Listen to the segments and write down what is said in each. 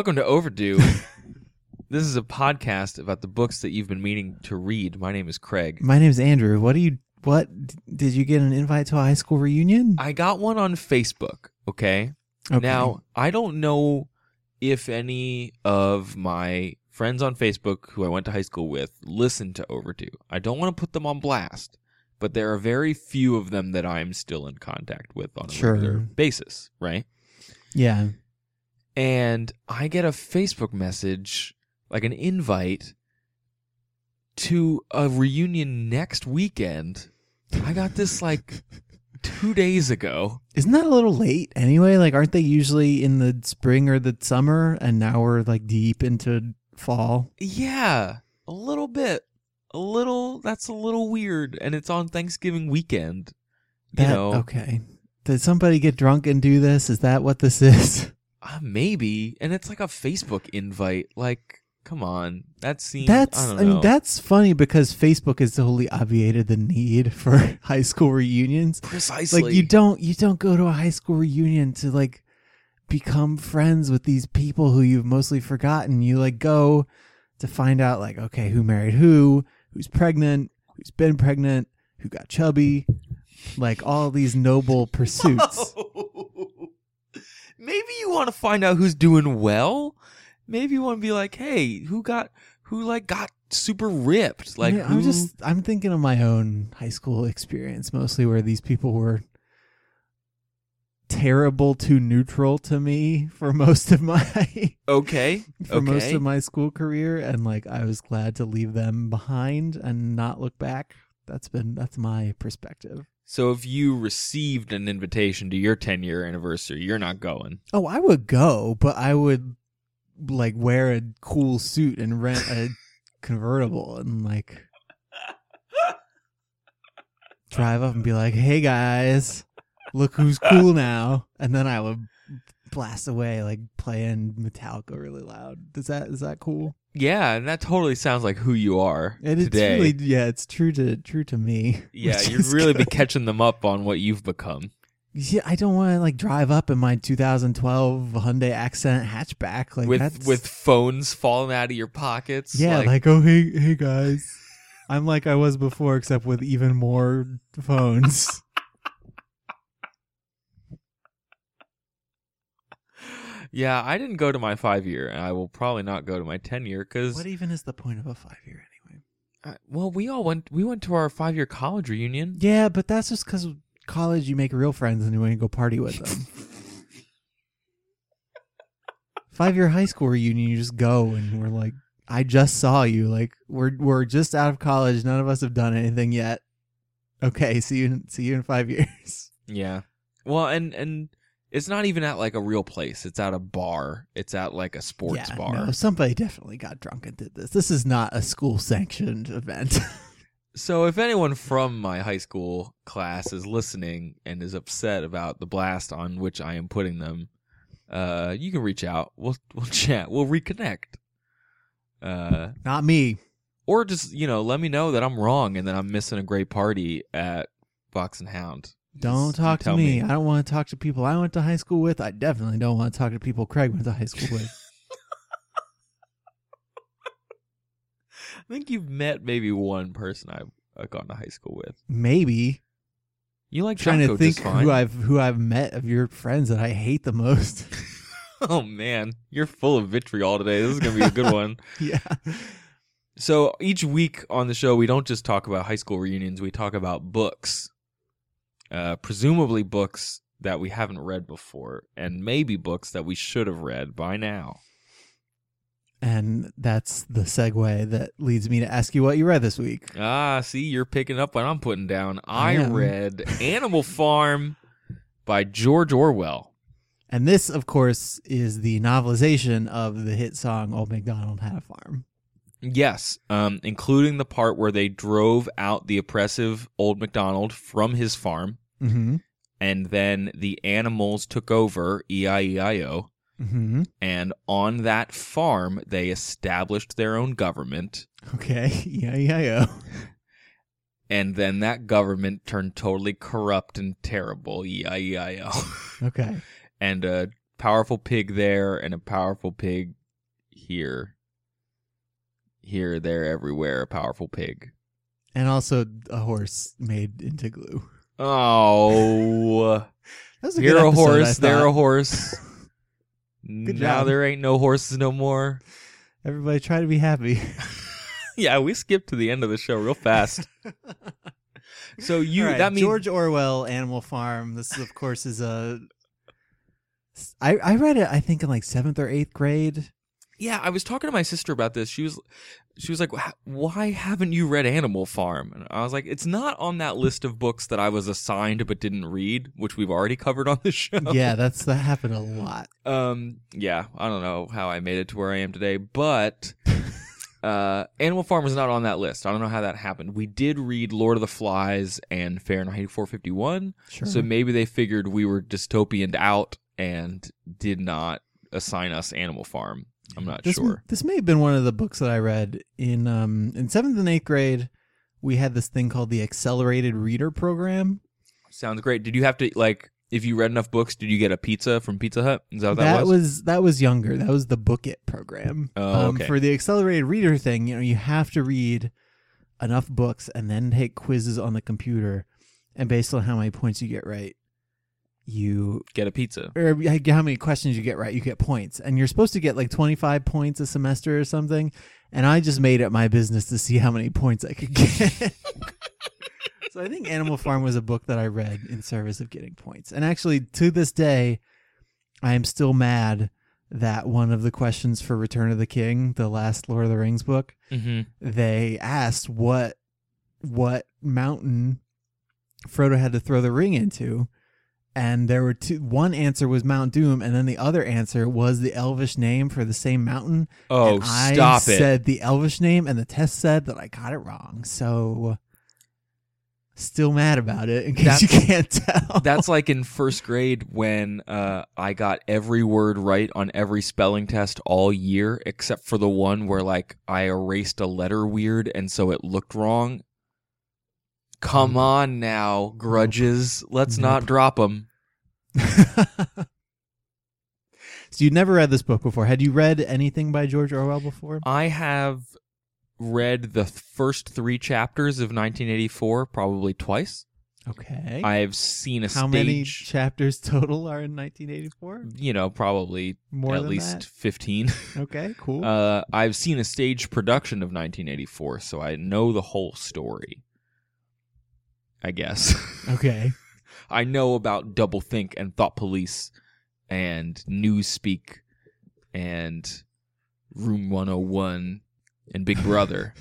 Welcome to Overdue. this is a podcast about the books that you've been meaning to read. My name is Craig. My name's Andrew. What do you? What did you get an invite to a high school reunion? I got one on Facebook, okay? Okay. Now, I don't know if any of my friends on Facebook who I went to high school with listen to Overdue. I don't want to put them on blast, but there are very few of them that I'm still in contact with on a Sure. regular basis, right? yeah. And I get a Facebook message, like an invite to a reunion next weekend. I got this like two days ago. Isn't that a little late anyway? Like, aren't they usually in the spring or the summer? And now we're like deep into fall. Yeah, a little bit. A little, that's a little weird. And it's on Thanksgiving weekend. You That, know, okay. Did somebody get drunk and do this? Is that what this is? uh, maybe. And it's like a Facebook invite. Like, come on. That seems, That's. I, I, mean, that's funny because Facebook has totally obviated the need for high school reunions. precisely. like you don't you don't go to a high school reunion to like become friends with these people who you've mostly forgotten you like go to find out like okay who married who who's pregnant who's been pregnant who got chubby like all these noble pursuits Maybe you want to find out who's doing well. Maybe you want to be like, hey, who got who like got super ripped? Like I mean, who? i'm just i'm thinking of my own high school experience mostly where these people were terrible to neutral to me for most of my okay. for most of my school career and like I was glad to leave them behind and not look back. That's been that's my perspective. So if you received an invitation to your 10 year anniversary, you're not going. Oh, I would go, but I would like wear a cool suit and rent a convertible and like drive up and be like, "Hey guys, look who's cool now." And then I would blast away like playing Metallica really loud. Is that is that cool? Yeah, and that totally sounds like who you are And it's today. really yeah, it's true to true to me. yeah, you'd really be catching them up on what you've become. Yeah, I don't want to like drive up in my 2012 Hyundai Accent hatchback like with that's, with phones falling out of your pockets. yeah, like, oh hey hey guys, I'm like I was before except with even more phones. Yeah, I didn't go to my five year, and I will probably not go to my ten year because, what even is the point of a five year anyway? well, we all went. We went to our five year college reunion. Yeah, but that's just because college you make real friends and you want to go party with them. five year high school reunion, you just go and we're like, I just saw you. Like we're we're just out of college. None of us have done anything yet. Okay, see you in, see you in five years. Yeah. Well, and and it's not even at like a real place. It's at a bar. It's at like a sports yeah, bar. no, somebody definitely got drunk and did this. This is not a school sanctioned event. So if anyone from my high school class is listening and is upset about the blast on which I am putting them, uh, you can reach out. We'll we'll chat. We'll reconnect. Uh, not me. or just you know let me know that I'm wrong and that I'm missing a great party at Fox and Hound. Don't talk to tell me. I don't want to talk to people I went to high school with. I definitely don't want to talk to people Craig went to high school with. I think you've met maybe one person I've, I've gone to high school with. Maybe. You like trying to think who I've who I've met of your friends that I hate the most. oh man, you're full of vitriol today. This is gonna be a good one. yeah. So each week on the show, we don't just talk about high school reunions. We talk about books, uh, presumably books that we haven't read before, and maybe books that we should have read by now. And that's the segue that leads me to ask you what you read this week. Ah, see, you're picking up what I'm putting down. I I read Animal Farm by George Orwell. And this, of course, is the novelization of the hit song Old MacDonald Had a Farm. Yes, um, including the part where they drove out the oppressive old MacDonald from his farm, Mm-hmm. and then the animals took over, E E-I-E-I-O, Mm-hmm. and on that farm they established their own government, Okay. Yeah, yeah, yeah. and then that government turned totally corrupt and terrible, E E-I-E-I-O. Okay. and a powerful pig there and a powerful pig here. Here, there, everywhere, a powerful pig. And also a horse made into glue. Oh, That was a here good a horse, there a horse. now job. there ain't no horses no more. Everybody try to be happy. Yeah, we skipped to the end of the show real fast. so you All right, that means George Orwell, Animal Farm. This, of course, is a. I I read it. I think in like seventh or eighth grade. Yeah, I was talking to my sister about this. She was, she was like, "Why haven't you read Animal Farm?" And I was like, "It's not on that list of books that I was assigned but didn't read, which we've already covered on the show." Yeah, that's that happened a lot. Um. Yeah. I don't know how I made it to where I am today, but uh, Animal Farm was not on that list. I don't know how that happened. We did read Lord of the Flies and Fahrenheit 451, Sure. so maybe they figured we were dystopian out and did not assign us Animal Farm. I'm not this, sure. This may have been one of the books that I read in um in seventh and eighth grade. We had this thing called the Accelerated Reader Program. Sounds great. Did you have to like if you read enough books, did you get a pizza from Pizza Hut? Is that what that, that was that was younger. That was the Book It program. Oh, Um, okay. for the accelerated reader thing, you know, you have to read enough books and then take quizzes on the computer, and based on how many points you get right, you Get a pizza. or how many questions you get right, you get points, and you're supposed to get like 25 points a semester or something. And I just made it my business to see how many points I could get. so I think Animal Farm was a book that I read in service of getting points. And actually, to this day, I am still mad that one of the questions for Return of the King, the last Lord of the Rings book, Mm-hmm. they asked what what mountain Frodo had to throw the ring into. And there were two one answer was Mount Doom, and then the other answer was the elvish name for the same mountain. Oh, And I stop it! said the elvish name, and the test said that I got it wrong. So, still mad about it. In case you can't tell. That's like in first grade when uh, I got every word right on every spelling test all year, except for the one where like I erased a letter weird and so it looked wrong. Come on now, grudges. Let's Nope. not drop them. so you'd never read this book before. Had you read anything by George Orwell before? I have read the first three chapters of 1984 probably twice. Okay. I've seen a How many chapters total are in 1984? you know, probably More at least that? 15. Okay, cool. Uh, I've seen a stage production of 1984, so I know the whole story. I guess. okay. I know about Doublethink and Thought Police and Newspeak and Room 101 and Big Brother.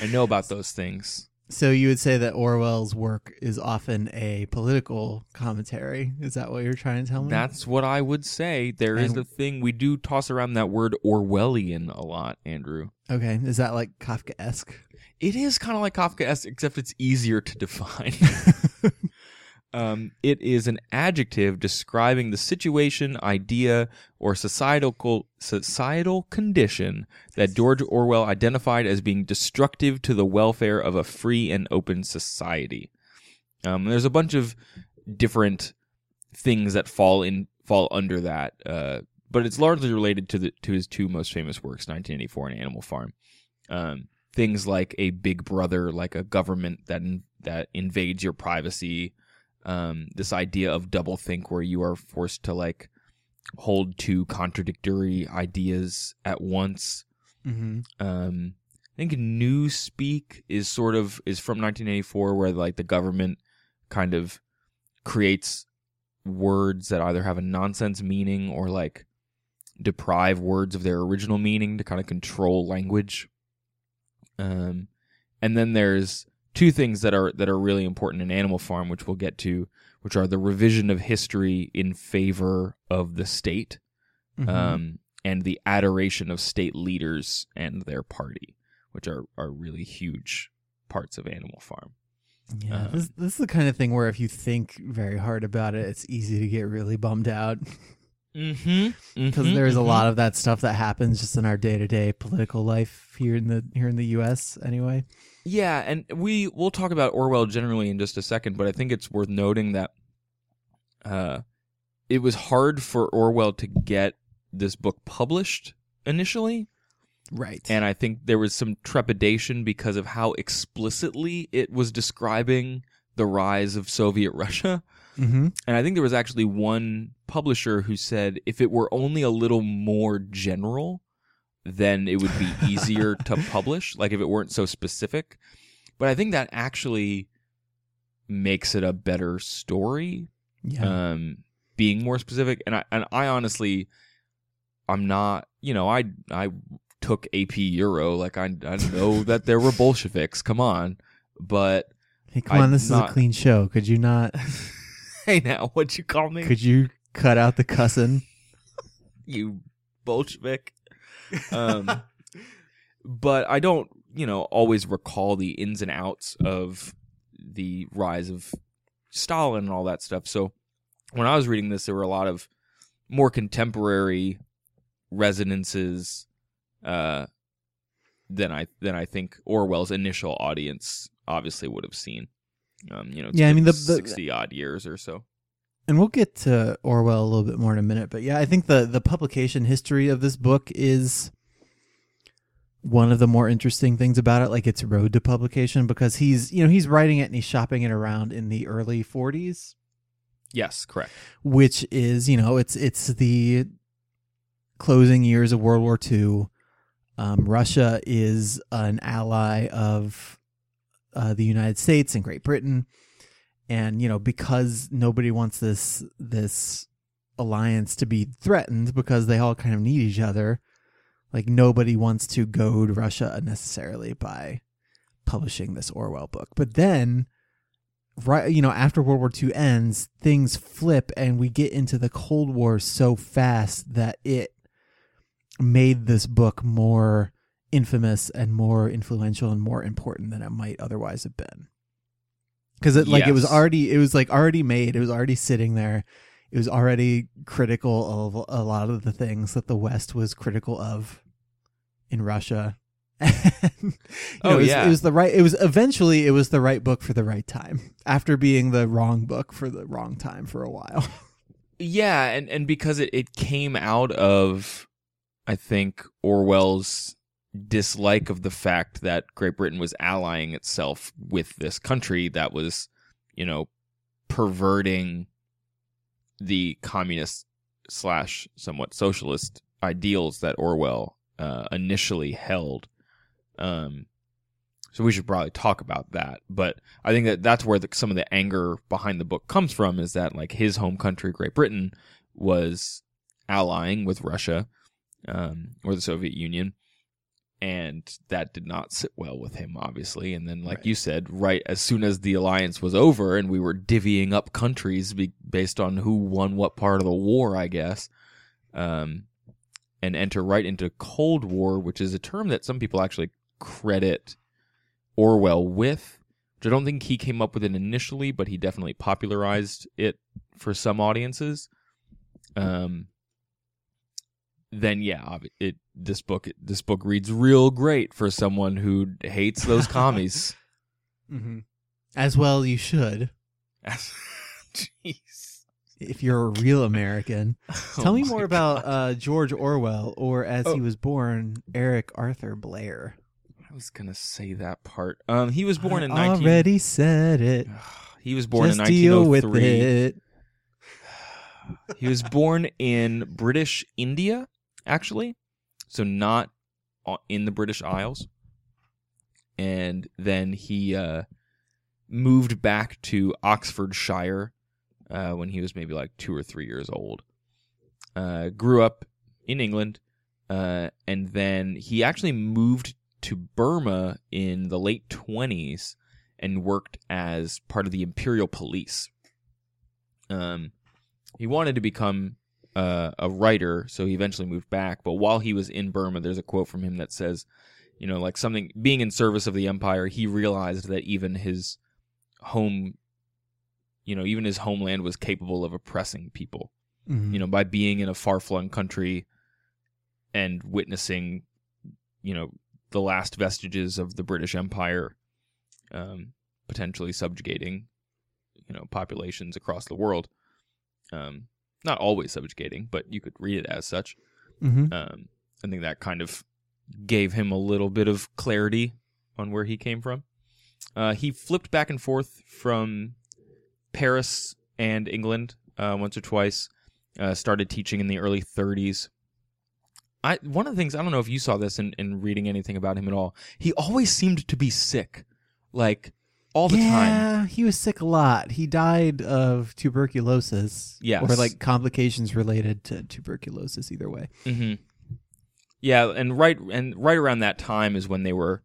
I know about those things. So you would say that Orwell's work is often a political commentary. Is that what you're trying to tell me? That's what I would say. There is And- the thing we do toss around that word Orwellian a lot, Andrew. okay. Is that like Kafka-esque? It is kind of like Kafka except it's easier to define. um, it is an adjective describing the situation, idea, or societal societal condition that George Orwell identified as being destructive to the welfare of a free and open society. Um, there's a bunch of different things that fall in fall under that, uh, but it's largely related to the to his two most famous works, 1984 and Animal Farm. Um, things like a big brother, like a government that in, that invades your privacy. Um, this idea of doublethink, where you are forced to like hold two contradictory ideas at once. mm-hmm. Um, I think Newspeak is sort of is from 1984, where like the government kind of creates words that either have a nonsense meaning or like deprive words of their original meaning to kind of control language. Um, and then there's two things that are that are really important in Animal Farm, which we'll get to, which are the revision of history in favor of the state, Mhm. um, and the adoration of state leaders and their party, which are are really huge parts of Animal Farm. yeah, um, this, this is the kind of thing where if you think very hard about it, it's easy to get really bummed out Mm-hmm. because there's a lot of that stuff that happens just in our day to day political life here in the here in the U.S. Anyway. Yeah, and we we'll talk about Orwell generally in just a second, but I think it's worth noting that uh, it was hard for Orwell to get this book published initially, Right. and I think there was some trepidation because of how explicitly it was describing the rise of Soviet Russia. mm-hmm. And I think there was actually one publisher who said if it were only a little more general, then it would be easier to publish, like if it weren't so specific. But I think that actually makes it a better story, Yeah. um, being more specific. And I and I honestly, I'm not. You know, I I took AP Euro, like I I know that there were Bolsheviks. Come on, but hey, come I'm on, this is a clean show. Could you not? hey, now what'd you call me? could you cut out the cussing? you Bolshevik. Um, but I don't, you know, always recall the ins and outs of the rise of Stalin and all that stuff. So when I was reading this, there were a lot of more contemporary resonances uh, than I than I think Orwell's initial audience obviously would have seen. Um, you know, Yeah, I mean, the- the- sixty odd years or so. And we'll get to Orwell a little bit more in a minute, but yeah, I think the the publication history of this book is one of the more interesting things about it, like its road to publication, because he's you know he's writing it and he's shopping it around in the early 40s, Yes, correct. which is you know it's it's the closing years of World War II. Um, Russia is an ally of uh, the United States and Great Britain, and you know because nobody wants this this alliance to be threatened because they all kind of need each other. Like nobody wants to goad Russia unnecessarily by publishing this Orwell book. But then right you know after World War II ends, things flip and we get into the Cold War so fast that it made this book more infamous and more influential and more important than it might otherwise have been. Cuz it like it was already it was like already made, it was already sitting there. It was already critical of a lot of the things that the West was critical of in Russia. And, Oh, know, it was, yeah. it was the right. It was eventually it was the right book for the right time after being the wrong book for the wrong time for a while. Yeah, and and because it it came out of I think Orwell's dislike of the fact that Great Britain was allying itself with this country that was, you know, perverting the communist slash somewhat socialist ideals that Orwell uh, initially held. Um, so we should probably talk about that. But I think that that's where the, some of the anger behind the book comes from is that like his home country, Great Britain, was allying with Russia um, or the Soviet Union. And that did not sit well with him, obviously. And then, like Right. you said, right as soon as the alliance was over and we were divvying up countries be- based on who won what part of the war, I guess, um, and enter right into Cold War, which is a term that some people actually credit Orwell with, which I don't think he came up with it initially, but he definitely popularized it for some audiences. Um, then yeah, it this book this book reads real great for someone who hates those commies. Mm-hmm. As well, you should Jeez. if you're a real American. Tell Oh me my more about uh, George Orwell, or as he Oh. was born, Eric Arthur Blair. I was gonna say that part. Um, he was born in I 19. already said it. He was born Just in deal with 1903. it. He was born in British India, actually, so not in the British Isles. And then he uh, moved back to Oxfordshire uh, when he was maybe like two or three years old. Uh, grew up in England, uh, and then he actually moved to Burma in the late twenties and worked as part of the imperial police. Um, he wanted to become uh, a writer, so he eventually moved back. But while he was in Burma, there's a quote from him that says, you know, like something being in service of the empire, he realized that even his home, you know, even his homeland was capable of oppressing people. Mhm. You know, by being in a far flung country and witnessing, you know, the last vestiges of the British Empire, um, potentially subjugating, you know, populations across the world. Um, not always subjugating, but you could read it as such. Mhm. Um, I think that kind of gave him a little bit of clarity on where he came from. Uh, he flipped back and forth from Paris and England uh, once or twice. Uh, started teaching in the early 30s. I one of the things I don't know if you saw this in, in reading anything about him at all. He always seemed to be sick, like all the time. yeah, he was sick a lot. He died of tuberculosis. Yes. Or like complications related to tuberculosis, either way. hmm Yeah, and right and right around that time is when they were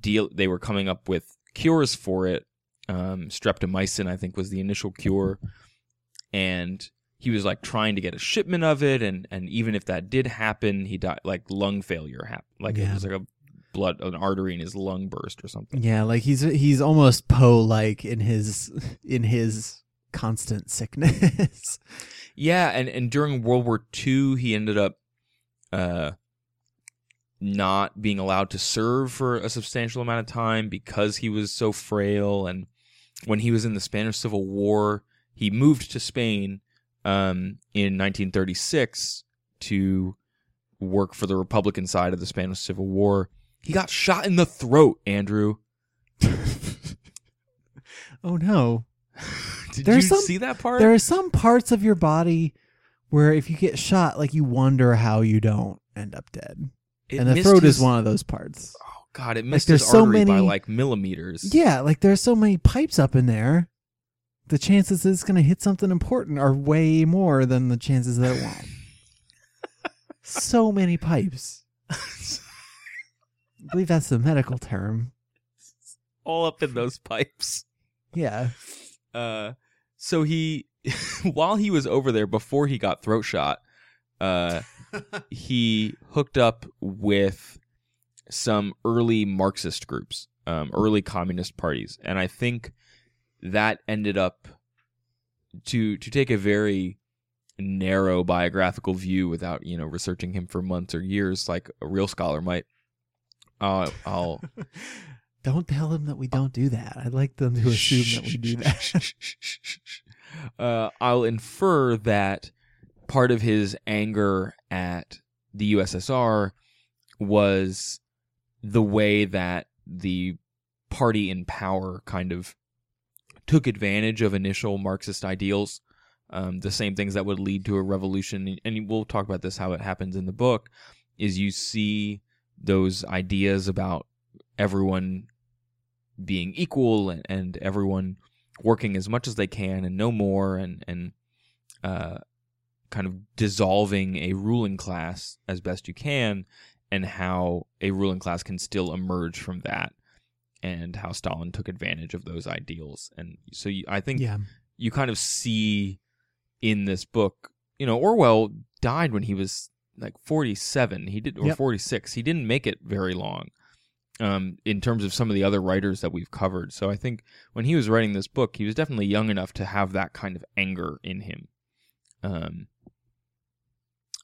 deal they were coming up with cures for it. Um, streptomycin, I think, was the initial cure, and he was like trying to get a shipment of it, and and even if that did happen, he died like lung failure happened, like it was like a blood an artery in his lung burst or something. Yeah, like he's he's almost Poe like in his in his constant sickness. Yeah, and and during World War II, he ended up uh not being allowed to serve for a substantial amount of time because he was so frail. And when he was in the Spanish Civil War, he moved to Spain um, in 1936 to work for the Republican side of the Spanish Civil War. He got shot in the throat, Andrew. oh no. Did There's you some- see that part? There are some parts of your body where if you get shot, like you wonder how you don't end up dead. It and the missed throat his- is one of those parts. Oh God! It missed there's his so artery by many- like millimeters. Yeah, like there's so many pipes up in there. The chances that it's going to hit something important are way more than the chances that it won't. so many pipes. I believe that's the medical term. all up in those pipes. Yeah. Uh, so he, while he was over there before he got throat shot, uh, he hooked up with some early Marxist groups, um, early communist parties, and I think that ended up to to take a very narrow biographical view without you know researching him for months or years like a real scholar might. I'll Don't tell them that we don't do that. I'd like them to assume that we do that. uh, I'll infer that part of his anger at the USSR was the way that the party in power kind of took advantage of initial Marxist ideals, um, the same things that would lead to a revolution. And we'll talk about this how it happens in the book. Is you see those ideas about everyone being equal and, and everyone working as much as they can and no more and and uh, kind of dissolving a ruling class as best you can and how a ruling class can still emerge from that and how Stalin took advantage of those ideals and so you, I think yeah. you kind of see in this book you know Orwell died when he was like 47 he did or Yep. 46 he didn't make it very long um, in terms of some of the other writers that we've covered. So I think when he was writing this book, he was definitely young enough to have that kind of anger in him. Um,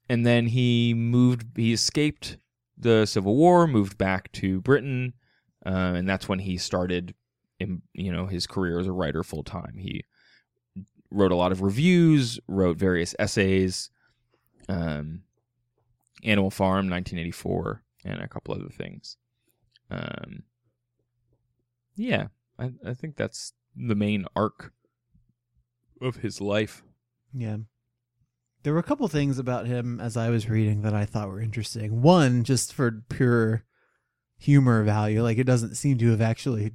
and then he moved, he escaped the Civil War, moved back to Britain, uh, and that's when he started, in, you know, his career as a writer full time. He wrote a lot of reviews, wrote various essays, um, Animal Farm, 1984, and a couple other things. Um, yeah, I, I think that's the main arc of his life. Yeah. There were a couple things about him as I was reading that I thought were interesting. One, just for pure humor value, like it doesn't seem to have actually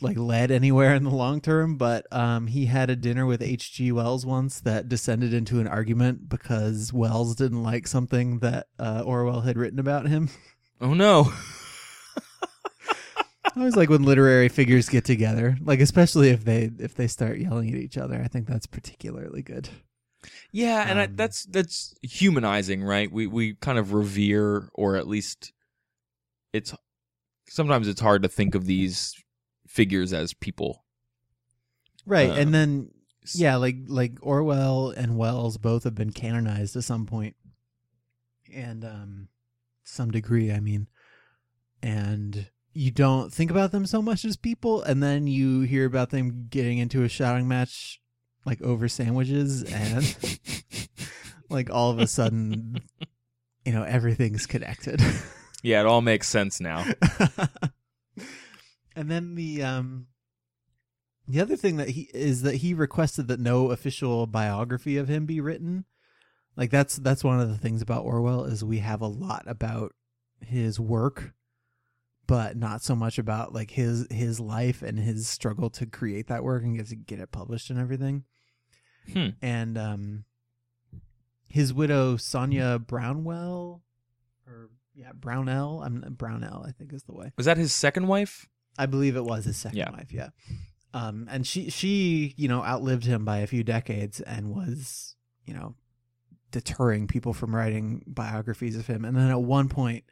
like led anywhere in the long term, but um, he had a dinner with H.G. Wells once that descended into an argument because Wells didn't like something that uh, Orwell had written about him. Oh no. I always like when literary figures get together, like especially if they if they start yelling at each other. I think that's particularly good. Yeah, and I, Um, that's that's humanizing, right? We we kind of revere, or at least it's sometimes it's hard to think of these figures as people. Right, Um, and then yeah, like like Orwell and Wells both have been canonized to some point, and um, some degree. I mean, and you don't think about them so much as people, and then you hear about them getting into a shouting match, like over sandwiches, and like all of a sudden, you know, everything's connected. Yeah, it all makes sense now. and then the um the other thing that he is that he requested that no official biography of him be written. Like that's that's one of the things about Orwell is we have a lot about his work but not so much about like his his life and his struggle to create that work and get to get it published and everything. Hmm. And um his widow Sonia Brownwell or yeah, Brownell, I'm Brownell I think is the way. Was that his second wife? I believe it was his second Yeah. wife, yeah. Um, and she she you know outlived him by a few decades and was you know deterring people from writing biographies of him. And then at one point,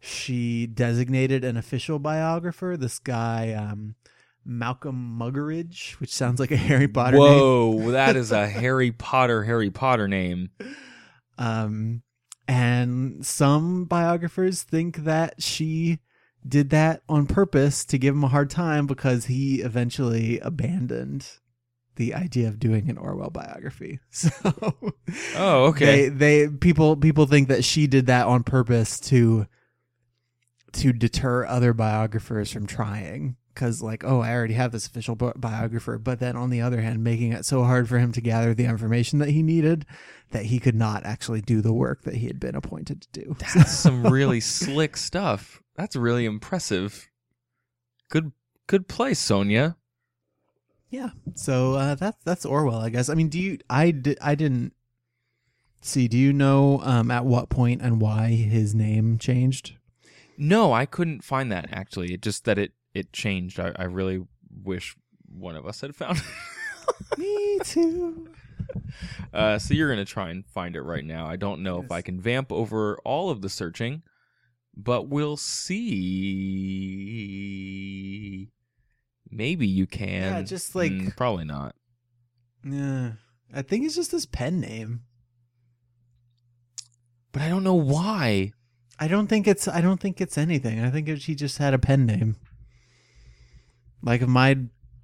she designated an official biographer, this guy um, Malcolm Muggeridge, which sounds like a Harry Potter name. Whoa, that is a Harry Potter Harry Potter name. Um, and some biographers think that she did that on purpose to give him a hard time because he eventually abandoned the idea of doing an Orwell biography. So Oh, okay. they they people people think that she did that on purpose to to deter other biographers from trying because like oh i already have this official bi- biographer but then on the other hand making it so hard for him to gather the information that he needed that he could not actually do the work that he had been appointed to do That's some really slick stuff. That's really impressive. Good good play, Sonia. yeah so uh that's that's orwell i guess i mean do you i did i didn't see do you know um at what point and why his name changed No, I couldn't find that actually. It just that it it changed. I, I really wish one of us had found it. me too Uh, so you're gonna try and find it right now. I don't know if I can vamp over all of the searching, but we'll see. Maybe you can. Yeah, just like- Mm, probably not. Yeah, I think it's just his pen name. But I don't know why. I don't think it's. I don't think it's anything. I think it, he just had a pen name. Like if my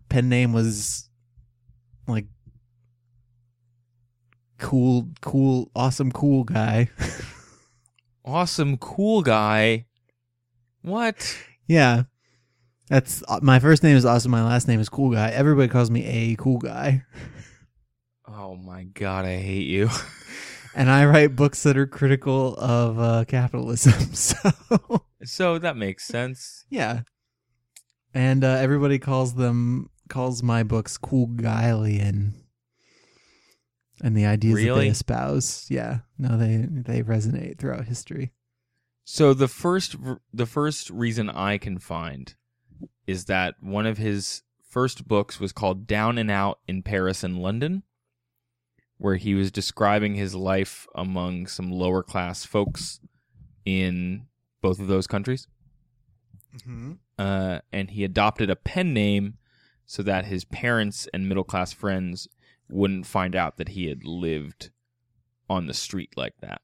pen name was like cool, cool, awesome, cool guy. Awesome, cool guy. What? yeah, that's uh, my first name is awesome. My last name is cool guy. Everybody calls me a cool guy, Oh my god, I hate you. and I write books that are critical of uh, capitalism. So. so that makes sense. Yeah. And uh, everybody calls them calls my books cool guylian. And the ideas that they espouse, yeah, no, they they resonate throughout history. So the first the first reason I can find is that one of his first books was called Down and Out in Paris and London where he was describing his life among some lower class folks in both of those countries. Uh, and he adopted a pen name so that his parents and middle class friends wouldn't find out that he had lived on the street like that.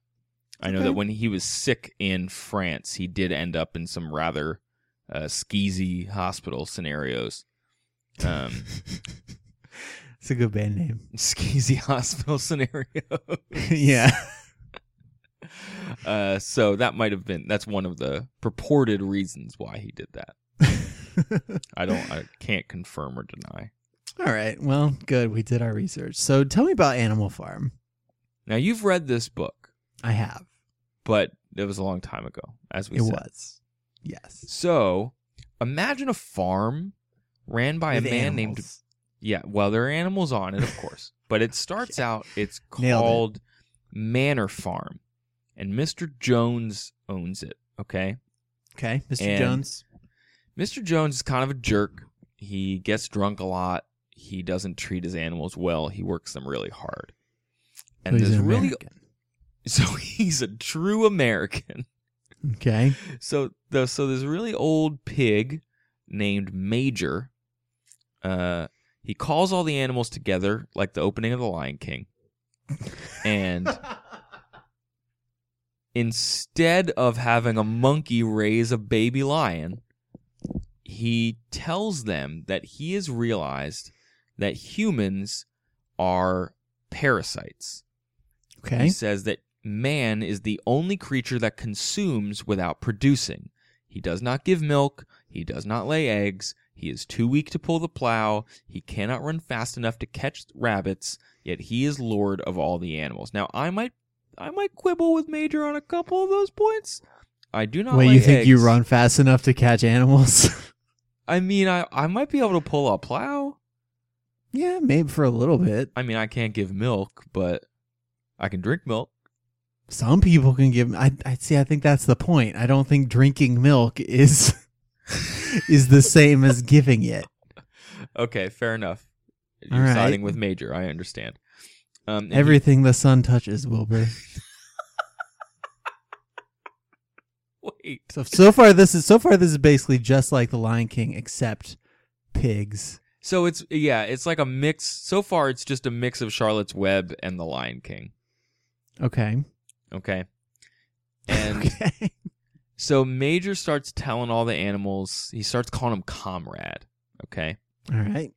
I know Okay. that when he was sick in France, he did end up in some rather uh, skeezy hospital scenarios. Um, it's a good band name. skeezy hospital scenario. yeah. uh, so that might have been that's one of the purported reasons why he did that. I don't, I can't confirm or deny. All right. Well, good. We did our research. So tell me about Animal Farm. Now you've read this book, I have. but it was a long time ago, as we said. it said. was. Yes. So imagine a farm ran by With a man named. Yeah, well, there are animals on it, of course, but it starts out. It's Nailed it. called Manor Farm, and Mr. Jones owns it. Okay, Okay, Mr. And- Jones. Mr. Jones is kind of a jerk. He gets drunk a lot. He doesn't treat his animals well. He works them really hard. And He's this an really, so he's a true American. Okay. So the so this really old pig named Major, uh, he calls all the animals together like the opening of the Lion King, and instead of having a monkey raise a baby lion, he tells them that he has realized that humans are parasites. Okay. He says that man is the only creature that consumes without producing. He does not give milk. He does not lay eggs. He is too weak to pull the plow. He cannot run fast enough to catch rabbits. Yet he is lord of all the animals. Now I might, I might quibble with Major on a couple of those points. I do not. Wait, you think you run fast enough to catch animals? I mean, I I might be able to pull a plow. Yeah, maybe for a little bit. I mean, I can't give milk, but I can drink milk. Some people can give. I, I see. I think that's the point. I don't think drinking milk is is the same as giving it. Okay, fair enough. You're right. siding with Major. I understand. Um, Everything the sun touches, Wilbur. wait. So so far this is so far this is basically just like the Lion King except pigs. So it's yeah, it's like a mix. So far, it's just a mix of Charlotte's Web and The Lion King. Okay. Okay, and okay. so Major starts telling all the animals. He starts calling them comrade. Okay, All right.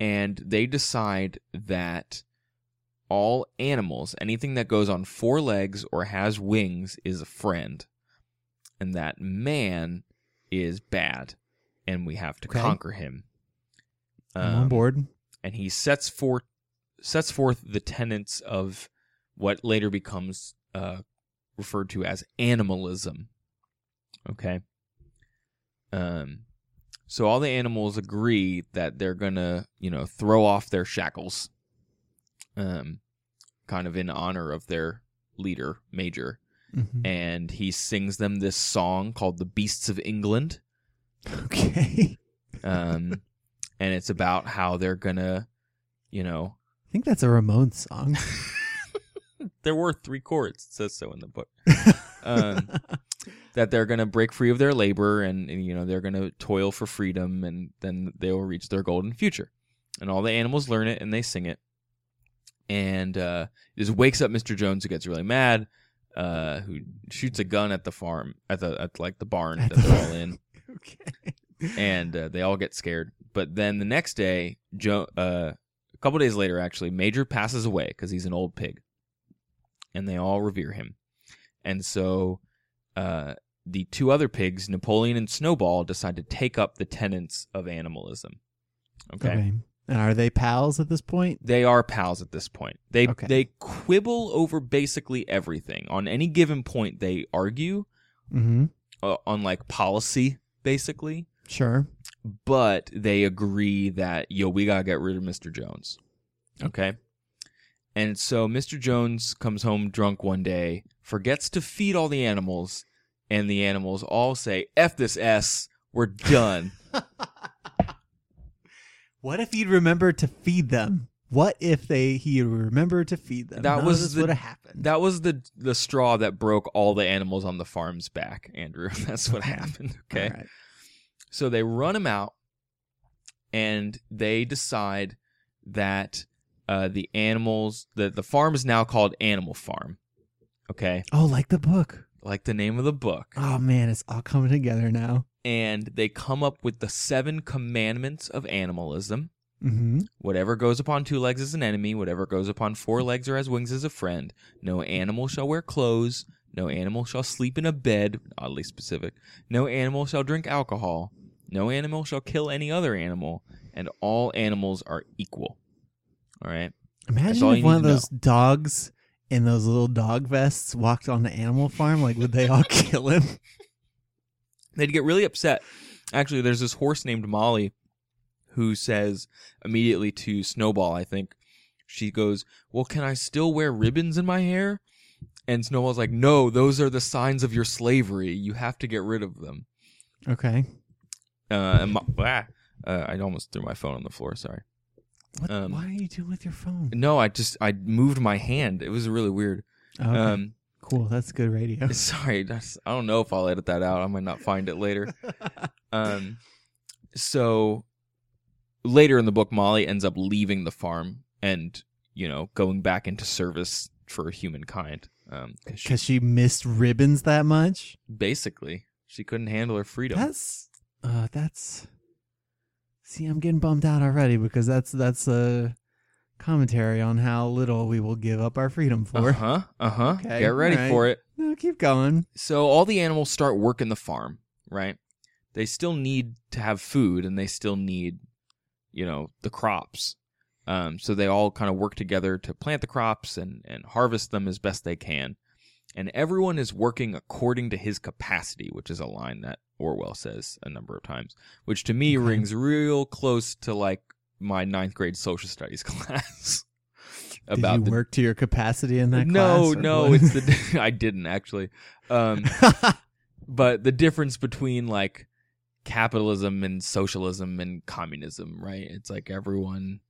and they decide that all animals, anything that goes on four legs or has wings, is a friend, and that man is bad, and we have to Okay. conquer him. I'm on Um, board. and he sets forth sets forth the tenets of what later becomes uh, referred to as animalism. Okay. Um, so all the animals agree that they're gonna, you know, throw off their shackles, um, kind of in honor of their leader, Major, Mhm. and he sings them this song called "The Beasts of England." Okay. Um, and it's about how they're gonna, you know, I think that's a Ramones song. there were three chords. It says so in the book. Um, that they're going to break free of their labor and, and, you know they're going to toil for freedom and then they will reach their golden future. And all the animals learn it and they sing it. And uh, it just wakes up Mr. Jones who gets really mad, uh, who shoots a gun at the farm at the at like the barn At that the- they're all in, okay. and uh, they all get scared. But then the next day, Joe, uh, a couple days later, actually, Major passes away because he's an old pig, and they all revere him. And so, uh, the two other pigs, Napoleon and Snowball, decide to take up the tenets of animalism. Okay, Okay. And are they pals at this point? they are pals at this point. They Okay. they quibble over basically everything. On any given point, they argue Mm-hmm. uh, on like policy, basically. Sure. but they agree that yo we gotta get rid of mr jones okay and so mr jones comes home drunk one day forgets to feed all the animals and the animals all say f this s we're done What if he'd remember to feed them? What if they he remembered to feed them? That None was of this the- would have happened. that was the the straw that broke all the animals on the farm's back andrew that's what happened okay All right. So they run him out, and they decide that uh, the animals, the the farm is now called Animal Farm. Okay, Oh, like the book. like the name of the book. Oh man, it's all coming together now. And they come up with the seven commandments of animalism. Mm-hmm. Whatever goes upon two legs is an enemy. Whatever goes upon four legs or has wings is a friend. No animal shall wear clothes. No animal shall sleep in a bed, oddly specific. No animal shall drink alcohol. No animal shall kill any other animal. And all animals are equal. All right. Imagine all if one of to know. those dogs in those little dog vests walked on the animal farm. Like, would they all kill him? They'd get really upset. Actually, there's this horse named Mollie who says immediately to Snowball, I think, she goes, Well, can I still wear ribbons in my hair? And Snowball's like, No, those are the signs of your slavery. You have to get rid of them. Okay. Uh, ah, uh, I almost threw my phone on the floor. Sorry. What, Um, why are you doing with your phone? No, I just I moved my hand. It was really weird. Okay. Um, cool. That's good radio. sorry, that's, I don't know if I'll edit that out. I might not find it later. Um, so later in the book, Mollie ends up leaving the farm and you know going back into service for humankind. Um, 'cause she, Because she missed ribbons that much. basically she couldn't handle her freedom. That's uh that's See, I'm getting bummed out already because that's that's a commentary on how little we will give up our freedom for. Uh huh. Uh huh. Okay, Get ready alright. for it. No, keep going. So all the animals start working the farm, right? They still need to have food and they still need, you know, the crops. Um, so they all kind of work together to plant the crops and, and harvest them as best they can. And everyone is working according to his capacity, which is a line that Orwell says a number of times, which to me rings real close to like my ninth grade social studies class. Did you the work to your capacity in that no, no, what? it's the I didn't actually. Um, but the difference between like capitalism and socialism and communism, right? It's like everyone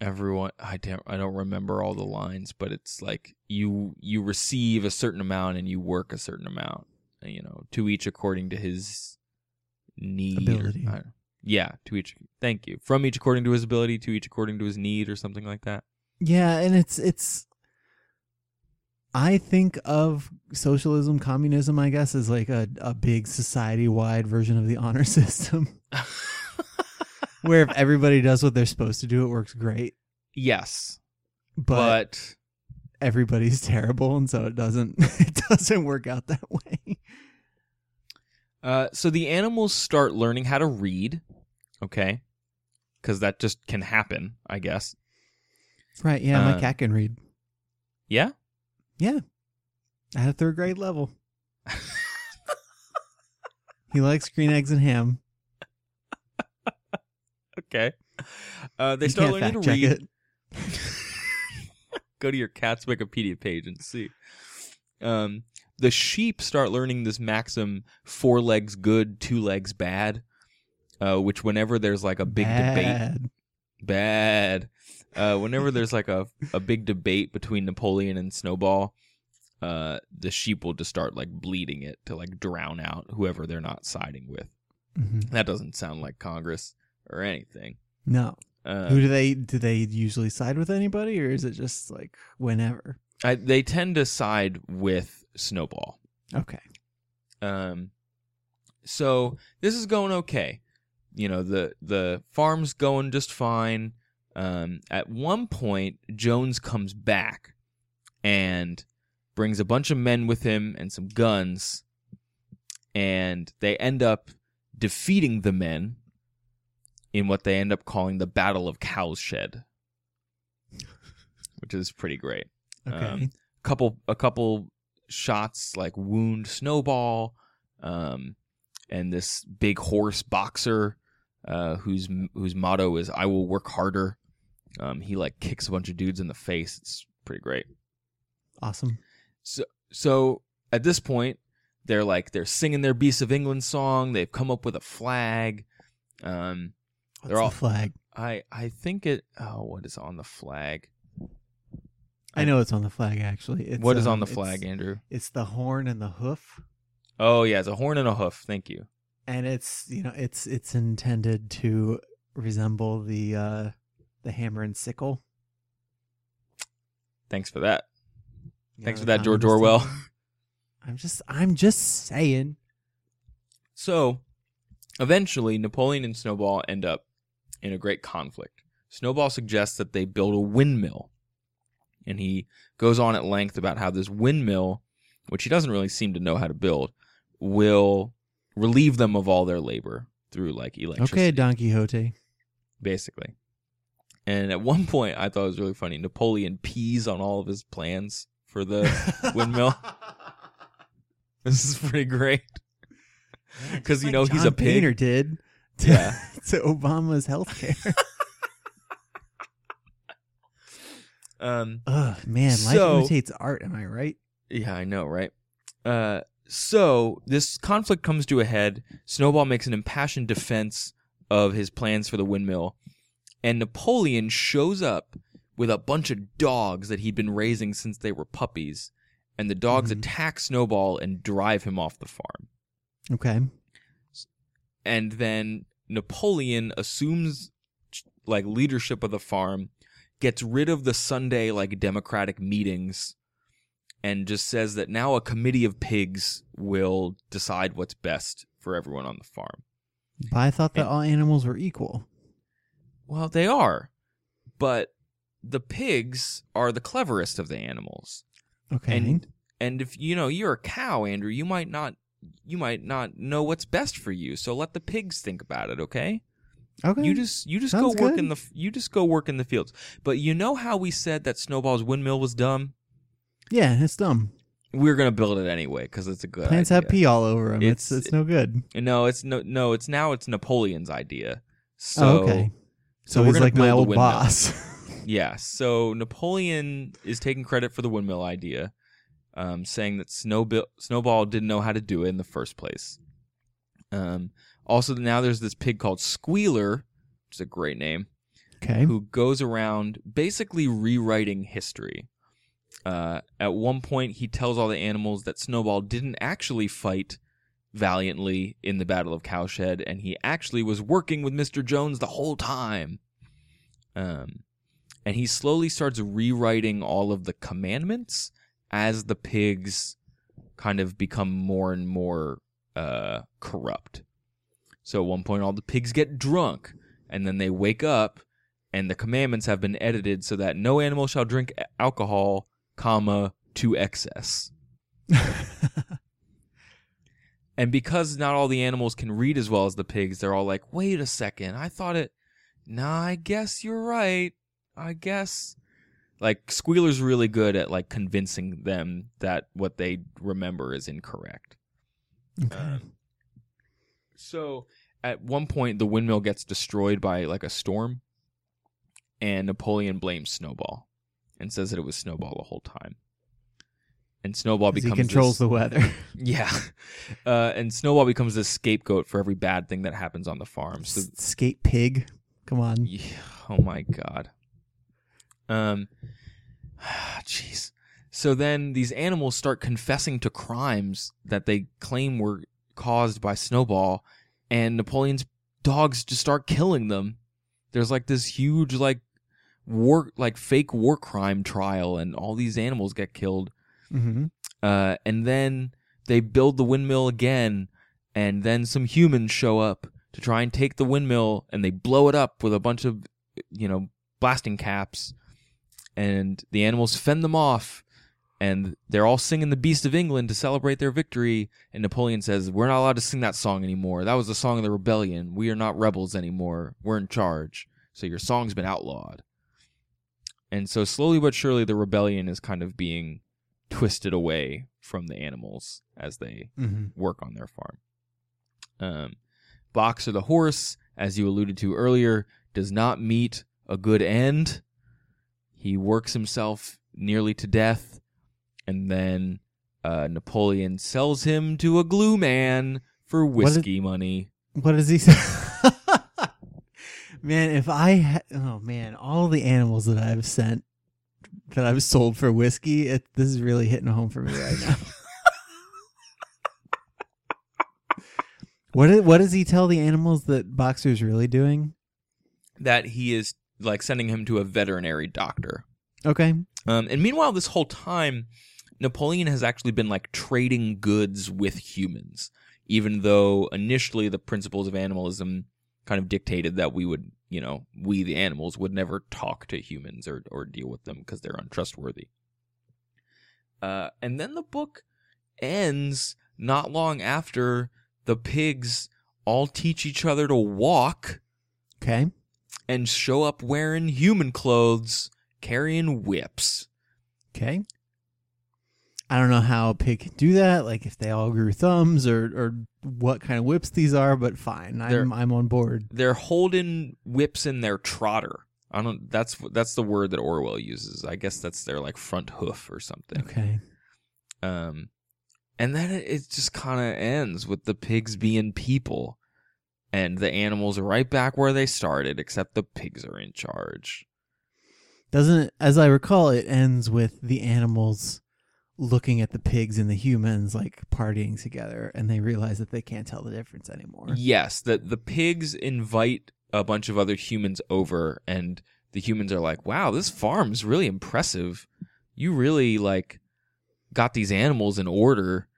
everyone I don't I don't remember all the lines, but it's like you you receive a certain amount and you work a certain amount, you know, to each according to his need Ability. I- yeah, to each thank you. From each according to his ability to each according to his need or something like that. Yeah, and it's it's I think of socialism, communism, I guess, as like a, a big society wide version of the honor system. where if everybody does what they're supposed to do, it works great. yes. But, but everybody's terrible and so it doesn't it doesn't work out that way. Uh, so the animals start learning how to read, okay? Because that just can happen, I guess. Right, yeah, my Uh, cat can read. Yeah. Yeah. At a third grade level. he likes green eggs and ham. Okay. Uh, they You start can't learning to read. it. Go to your cat's Wikipedia page and see. Um, the sheep start learning this maxim: four legs good, two legs bad. Uh, which whenever there's like a big debate, Bad. bad. Uh, whenever there's like a a big debate between Napoleon and Snowball, uh, the sheep will just start like bleeding it to like drown out whoever they're not siding with. Mhm. That doesn't sound like Congress or anything. No. Uh, Who do they do they usually side with anybody or is it just like whenever? I, they tend to side with Snowball. Okay. Um, so this is going okay. You know the the farm's going just fine. Um, at one point, Jones comes back and brings a bunch of men with him and some guns, and they end up defeating the men in what they end up calling the Battle of Cowshed, which is pretty great Okay. Um, couple a couple shots like wound snowball um and this big horse boxer uh whose whose motto is i will work harder. Um he like kicks a bunch of dudes in the face. It's pretty great. Awesome. so so at this point they're like they're singing their beasts of england song. They've come up with a flag. Um What's They're all- the flag? i i think it oh what is on the flag I know it's on the flag actually. It's, what is um, on the it's- flag andrew It's the horn and the hoof. oh yeah it's a horn and a hoof thank you and it's you know it's it's intended to resemble the uh the hammer and sickle thanks for that You Thanks know, for that, the George Orwell. i'm just i'm just saying So, eventually, Napoleon and Snowball end up in a great conflict. Snowball suggests that they build a windmill. And he goes on at length about how this windmill, which he doesn't really seem to know how to build, will relieve them of all their labor through like electricity. okay don quixote basically. And at one point, I thought it was really funny. Napoleon pees on all of his plans for the windmill. This is pretty great. Because, you know, he's a pig. Painter did to, Yeah. to Obama's healthcare. Um, Ugh, man, life So- imitates art. Am I right? Yeah, I know, right? Uh, so this conflict comes to a head. Snowball makes an impassioned defense of his plans for the windmill, and Napoleon shows up with a bunch of dogs that he'd been raising since they were puppies, and the dogs Mhm. attack Snowball and drive him off the farm. Okay. And then Napoleon assumes like leadership of the farm, gets rid of the Sunday like democratic meetings and just says that now a committee of pigs will decide what's best for everyone on the farm. But I thought that And- all animals were equal. Well, they are, but the pigs are the cleverest of the animals. Okay. And and if you know you're a cow, Andrew, you might not you might not know what's best for you. So let the pigs think about it, okay? Okay. You just you just Sounds go work good. in the you just go work in the fields. But you know how we said that Snowball's windmill was dumb? yeah, it's dumb. We're gonna build it anyway because it's a good Plants idea. have pee all over them. It's- It's it's, no good. No, it's no no. It's now it's Napoleon's idea. So oh, okay. so So, we're he's gonna like my old boss. Yeah, so Napoleon is taking credit for the windmill idea, um, saying that Snowbill, Snowball didn't know how to do it in the first place. Um, also, now there's this pig called Squealer, which is a great name, okay. who goes around basically rewriting history. Uh, at one point, he tells all the animals that Snowball didn't actually fight valiantly in the Battle of Cowshed, and he actually was working with Mr. Jones the whole time. Um, and he slowly starts rewriting all of the commandments as the pigs kind of become more and more uh, corrupt. So at one point, all the pigs get drunk, and then they wake up, and the commandments have been edited so that no animal shall drink alcohol, comma to excess. And because not all the animals can read as well as the pigs, they're all like, "Wait a second, I thought it." Nah, I guess you're right. I guess. Like Squealer's really good at like convincing them that what they remember is incorrect. okay. Um, so at one point, the windmill gets destroyed by like a storm, and Napoleon blames Snowball and says that it was Snowball the whole time. And Snowball 'Cause he becomes controls this- the weather. yeah, uh, and Snowball becomes this scapegoat for every bad thing that happens on the farm. So, Skate pig. Come on. yeah, oh my god. Um, jeez. So then these animals start confessing to crimes that they claim were caused by Snowball, and Napoleon's dogs just start killing them. There's like this huge like war like fake war crime trial, and all these animals get killed. hmm Uh, and then they build the windmill again, and then some humans show up to try and take the windmill, and they blow it up with a bunch of, you know, blasting caps, and the animals fend them off, and they're all singing "The Beast of England" to celebrate their victory. And Napoleon says, "We're not allowed to sing that song anymore. That was the song of the rebellion. We are not rebels anymore. We're in charge. So your song's been outlawed." And so slowly but surely, the rebellion is kind of being twisted away from the animals as they hmm work on their farm. Um, Boxer the horse, as you alluded to earlier, does not meet a good end. He works himself nearly to death, and then uh, Napoleon sells him to a glue man for What did- whiskey money. What does he say? man, if I ha- oh man, all the animals that I've sent that I've sold for whiskey, it, this is really hitting home for me right now. what is, what does he tell the animals that Boxer's really doing? That he is like sending him to a veterinary doctor. Okay. Um, and meanwhile, this whole time, Napoleon has actually been like trading goods with humans, even though initially the principles of animalism kind of dictated that we would, you know, we the animals would never talk to humans or, or deal with them because they're untrustworthy. Uh, and then the book ends not long after the pigs all teach each other to walk Okay. and show up wearing human clothes, carrying whips. Okay. I don't know how a pig can do that, like if they all grew thumbs or or what kind of whips these are, but fine. They're- I'm I'm on board. They're holding whips in their trotter. I don't. That's that's the word that Orwell uses. I guess that's their like front hoof or something. Okay. Um, and then it, it just kind of ends with the pigs being people, and the animals are right back where they started, except the pigs are in charge. Doesn't as I recall, it ends with the animals looking at the pigs and the humans like partying together, and they realize that they can't tell the difference anymore. Yes, the the pigs invite a bunch of other humans over, and the humans are like, "Wow, this farm's really impressive. You really like got these animals in order."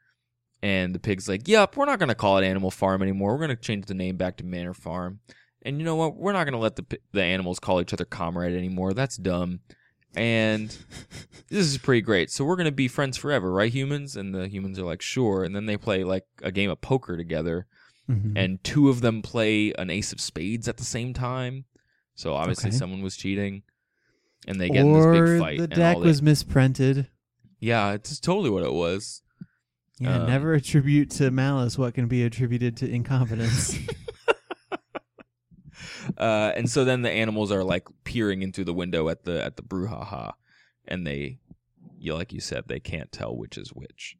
And the pig's like, "Yep, we're not gonna call it Animal Farm anymore. We're gonna change the name back to Manor Farm." And you know what? We're not gonna let the the animals call each other comrade anymore. That's dumb. And this is pretty great. So we're gonna be friends forever, right, humans? And the humans are like, "Sure." And then they play like a game of poker together Mhm. and two of them play an ace of spades at the same time. So obviously Okay. someone was cheating, and they get in this big fight. the and deck all they- misprinted. yeah, it's totally what it was. Yeah, Um, never attribute to malice what can be attributed to incompetence. Uh, and so then the animals are like peering in through the window at the at the brouhaha, and they, you like you said, they can't tell which is which.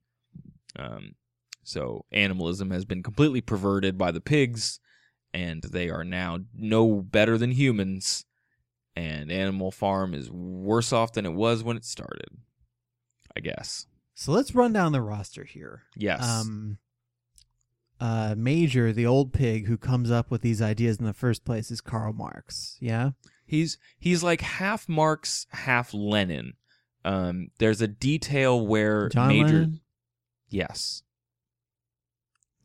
Um, so animalism has been completely perverted by the pigs, and they are now no better than humans. And Animal Farm is worse off than it was when it started. I guess. so let's run down the roster here. Yes. Um, uh, Major, the old pig who comes up with these ideas in the first place, is Karl Marx. Yeah. He's he's like half Marx, half Lenin. Um, there's a detail where John Major. Lennon? Yes.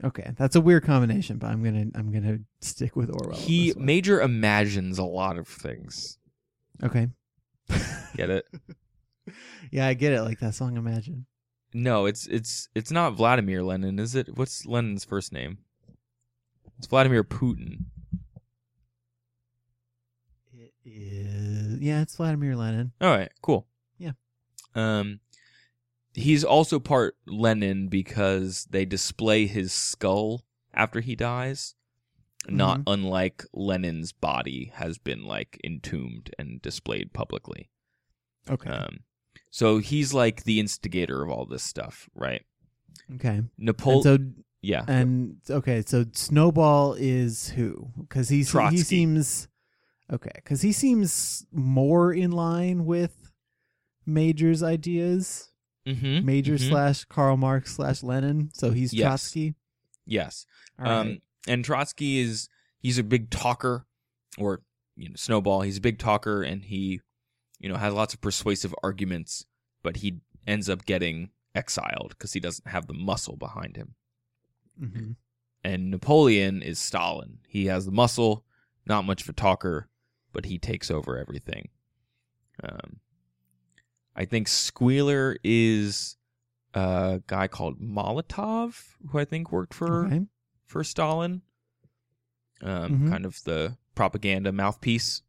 Okay, that's a weird combination, but I'm gonna I'm gonna stick with Orwell. he. Major imagines a lot of things. okay. Get it? yeah, I get it. Like that song, Imagine. No, it's it's it's not Vladimir Lenin, is it? What's Lenin's first name? It's Vladimir Putin. It is. Yeah, it's Vladimir Lenin. All right, cool. Yeah. Um, he's also part Lenin because they display his skull after he dies. Not Mm-hmm. unlike Lenin's body has been like entombed and displayed publicly. Okay. Um, so he's like the instigator of all this stuff, right? okay. Napoleon. so yeah. and okay, so Snowball is who? Because he Trotsky. he seems okay. Because he seems more in line with Major's ideas. mm-hmm. Major mhm. slash Karl Marx slash Lenin. So he's Yes. Trotsky. Yes. Right. Um, and Trotsky is he's a big talker, or you know, Snowball. He's a big talker, and he, you know, has lots of persuasive arguments, but he ends up getting exiled because he doesn't have the muscle behind him. Mhm. And Napoleon is Stalin. He has the muscle, not much of a talker, but he takes over everything. Um, I think Squealer is a guy called Molotov, who I think worked for Okay. for Stalin. Um, Mhm. kind of the propaganda mouthpiece.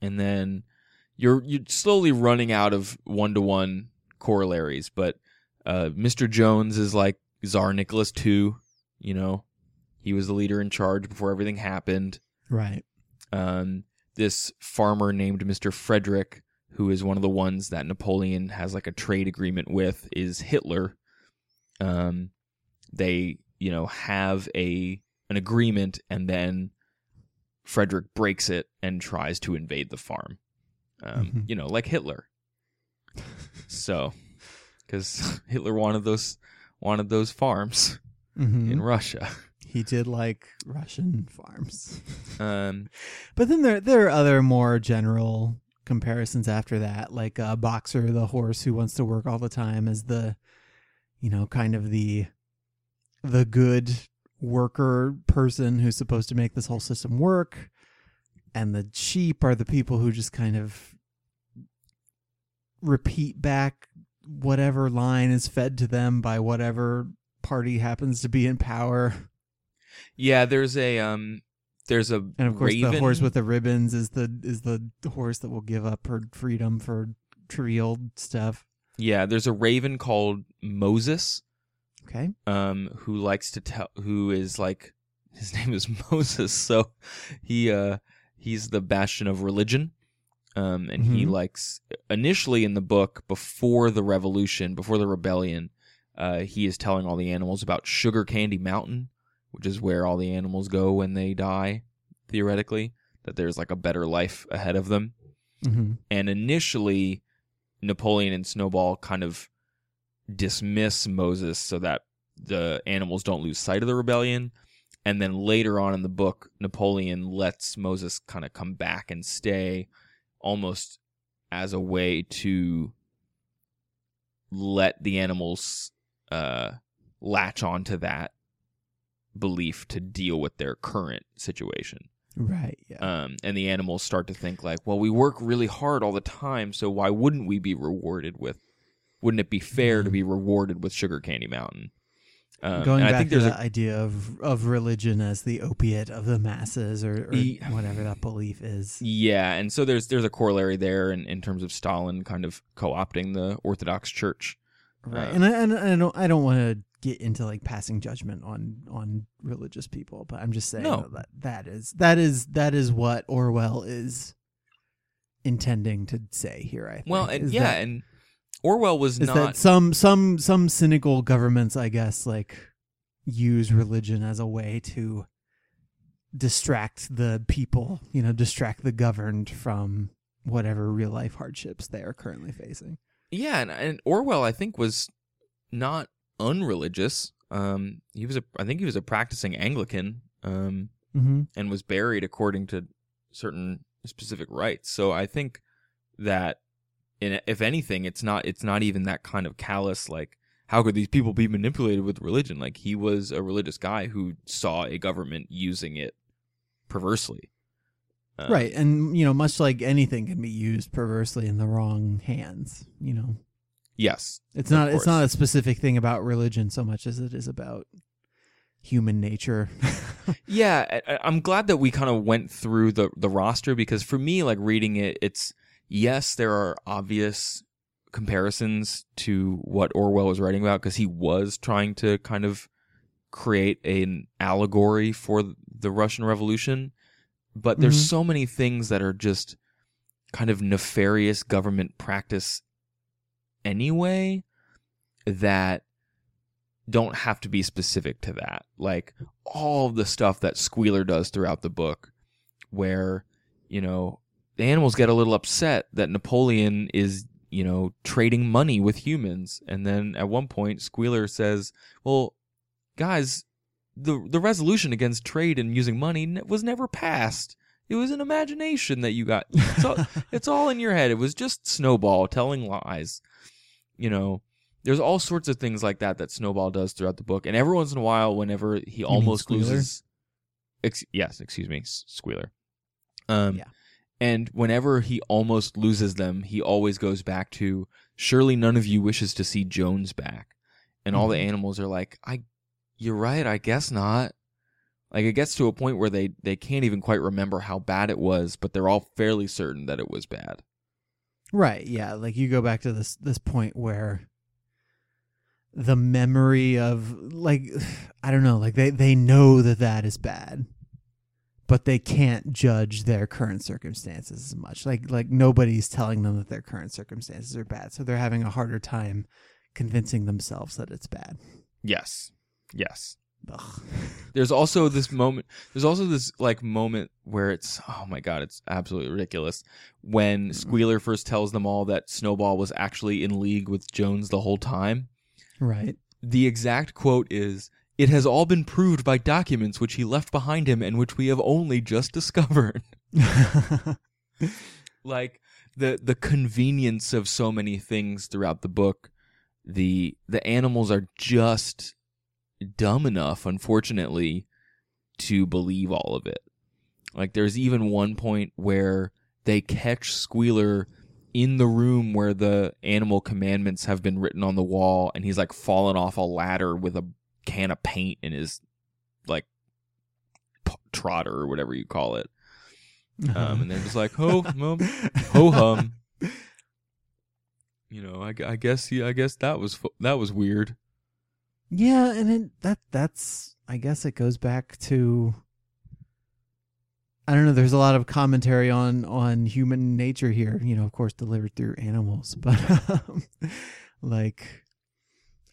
And then you're you're slowly running out of one to one corollaries, but uh, Mr. Jones is like Tsar Nicholas II. You know, he was the leader in charge before everything happened. Right. Um, this farmer named Mr. Frederick, who is one of the ones that Napoleon has like a trade agreement with, is Hitler. Um, they, you know, have a an agreement, and then Frederick breaks it and tries to invade the farm. Um, Mhm. You know, like Hitler. so, because Hitler wanted those wanted those farms Mhm. in Russia. He did like Russian farms. Um, But then there there are other more general comparisons after that, like uh, Boxer, the horse who wants to work all the time, as the, you know, kind of the, the good worker person who's supposed to make this whole system work, and the sheep are the people who just kind of repeat back whatever line is fed to them by whatever party happens to be in power. yeah, there's a um, there's a And of course, raven. the horse with the ribbons is the is the horse that will give up her freedom for trivial stuff. Yeah, there's a raven called Moses, Okay. um, who likes to tell, who is like, his name is Moses, so he, uh, he's the bastion of religion, um, and he Mhm. likes initially in the book before the revolution, before the rebellion, uh, he is telling all the animals about Sugar Candy Mountain, which is where all the animals go when they die, theoretically, that there's like a better life ahead of them. hmm And initially, Napoleon and Snowball kind of dismiss Moses so that the animals don't lose sight of the rebellion. And then later on in the book, Napoleon lets Moses kind of come back and stay almost as a way to let the animals uh, latch onto that belief to deal with their current situation. Right. Yeah. Um, and the animals start to think like, well, we work really hard all the time, so why wouldn't we be rewarded with? Wouldn't it be fair to be rewarded with Sugar Candy Mountain? Um, Going back I think to the a idea of of religion as the opiate of the masses, or, or whatever that belief is. yeah, and so there's there's a corollary there in, in terms of Stalin kind of co-opting the Orthodox Church. Right. Uh, and I, and I don't I don't want to get into like passing judgment on on religious people, but I'm just saying No. that that is that is that is what Orwell is intending to say here. I think. Well, and yeah, that- and Orwell was is not that some some some cynical governments, I guess, like use religion as a way to distract the people, you know, distract the governed from whatever real life hardships they are currently facing. Yeah, and, and Orwell, I think, was not unreligious. Um, he was a, I think he was a practicing Anglican. Um, Mm-hmm. and was buried according to certain specific rites. So I think that, in, if anything, it's not it's not even that kind of callous. Like, how could these people be manipulated with religion? Like, he was a religious guy who saw a government using it perversely. Uh, right and you know much like anything can be used perversely in the wrong hands you know Yes. it's not it's not a specific thing about religion so much as it is about human nature Yeah, I, I'm glad that we kind of went through the the roster because for me, like reading it, it's yes, there are obvious comparisons to what Orwell was writing about because he was trying to kind of create an allegory for the Russian Revolution, but there's Mhm. so many things that are just kind of nefarious government practice anyway that don't have to be specific to that. Like all the stuff that Squealer does throughout the book, where, you know, the animals get a little upset that Napoleon is, you know, trading money with humans. And then at one point, Squealer says, well, guys, the, the resolution against trade and using money ne- was never passed. It was an imagination that you got. It's all, it's all in your head. It was just Snowball telling lies. You know, there's all sorts of things like that that Snowball does throughout the book, and every once in a while, whenever he mean almost loses, ex- yes, excuse me, Squealer. Um, Yeah. And whenever he almost loses them, he always goes back to, "Surely none of you wishes to see Jones back," and all the Mhm. animals are like, "I, you're right, I guess not." Like it gets to a point where they they can't even quite remember how bad it was, but they're all fairly certain that it was bad. Right. Yeah. Like you go back to this this point where the memory of like I don't know, like they they know that that is bad, but they can't judge their current circumstances as much. Like like nobody's telling them that their current circumstances are bad, so they're having a harder time convincing themselves that it's bad. Yes. Yes. Ugh. There's also this moment there's also this like moment where it's oh my god, it's absolutely ridiculous. When mm-hmm. Squealer first tells them all that Snowball was actually in league with Jones the whole time. Right. The exact quote is it has all been proved by documents which he left behind him and which we have only just discovered. like the the convenience of so many things throughout the book the the animals are just dumb enough unfortunately to believe all of it like there's even one point where they catch squealer in the room where the animal commandments have been written on the wall and he's like fallen off a ladder with a can of paint in his like p- trotter or whatever you call it um, and they're just like ho hum ho hum you know, I, I guess he, I guess that was that was weird. Yeah, and it, that that's I guess it goes back to I don't know. There's a lot of commentary on on human nature here. You know, of course, delivered through animals, but um, like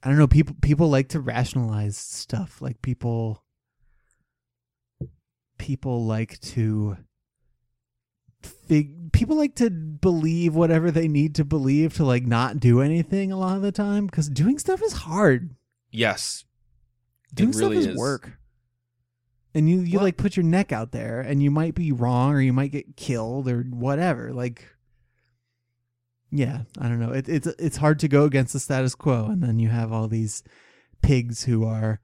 I don't know. People people like to rationalize stuff. Like people people like to fig people like to believe whatever they need to believe to like not do anything a lot of the time because doing stuff is hard Yes, doing it really stuff is, is work and you you like put your neck out there and you might be wrong or you might get killed or whatever like yeah i don't know it, it's it's hard to go against the status quo and then you have all these pigs who are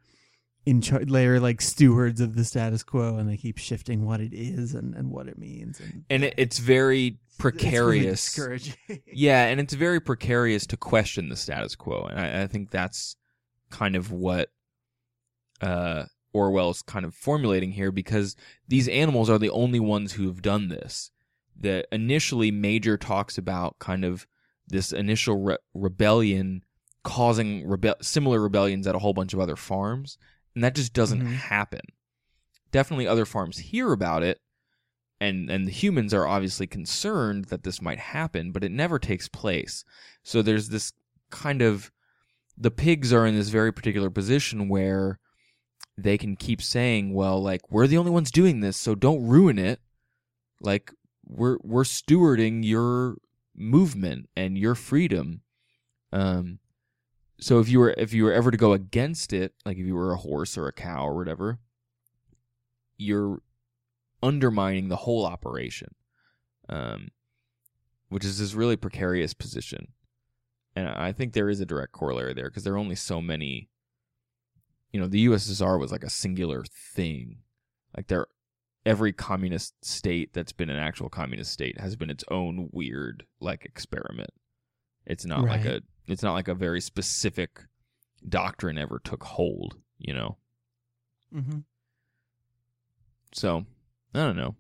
in charge they're like stewards of the status quo and they keep shifting what it is and, and what it means and, and it, it's very it's really precarious. discouraging. yeah, and it's very precarious to question the status quo, and I, I think that's kind of what uh, Orwell's kind of formulating here, because these animals are the only ones who have done this. The initially Major talks about kind of this initial re- rebellion causing rebe- similar rebellions at a whole bunch of other farms, and that just doesn't Mhm. happen. Definitely, other farms hear about it, and and the humans are obviously concerned that this might happen, but it never takes place. So there's this kind of the pigs are in this very particular position where they can keep saying, "Well, like we're the only ones doing this, so don't ruin it." Like we're we're stewarding your movement and your freedom. Um so if you were if you were ever to go against it, like if you were a horse or a cow or whatever, you're undermining the whole operation, um, which is this really precarious position. And I think there is a direct corollary there because there are only so many. You know, the USSR was like a singular thing. Like there, every communist state that's been an actual communist state has been its own weird like experiment. It's not like a. It's not like a very specific doctrine ever took hold. You know. mm-hmm. So I don't know.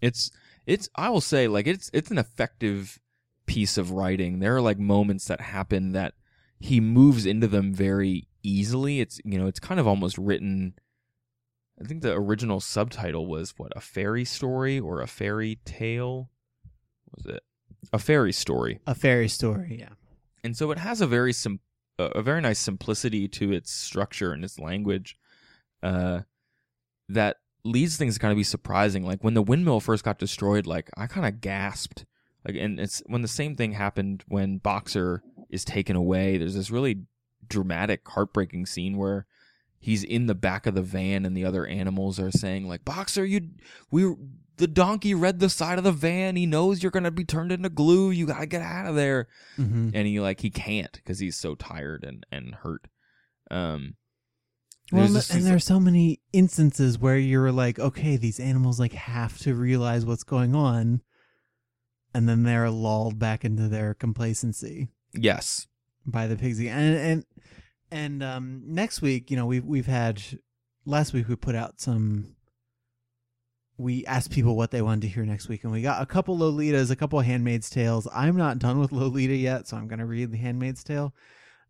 It's it's I will say like it's it's an effective piece of writing. There are like moments that happen that he moves into them very easily. It's you know, it's kind of almost written I think the original subtitle was what, a fairy story or a fairy tale? What was it? A fairy story. a fairy story yeah and so it has a very sim- a a very nice simplicity to its structure and its language uh, that leads things to kind of be surprising like when the windmill first got destroyed like i kind of gasped like and it's when the same thing happened when boxer is taken away there's this really dramatic heartbreaking scene where he's in the back of the van and the other animals are saying like boxer you we the donkey read the side of the van he knows you're gonna be turned into glue you gotta get out of there mm-hmm. and he like he can't because he's so tired and and hurt. Um, Well, there's and, and there are so many instances where you're like, okay, these animals like have to realize what's going on, and then they're lulled back into their complacency yes, by the pigs. again. And and and um, next week, you know, we've we've had last week we put out some. We asked people what they wanted to hear next week, and we got a couple Lolitas, a couple Handmaid's Tales. I'm not done with Lolita yet, so I'm gonna read the Handmaid's Tale.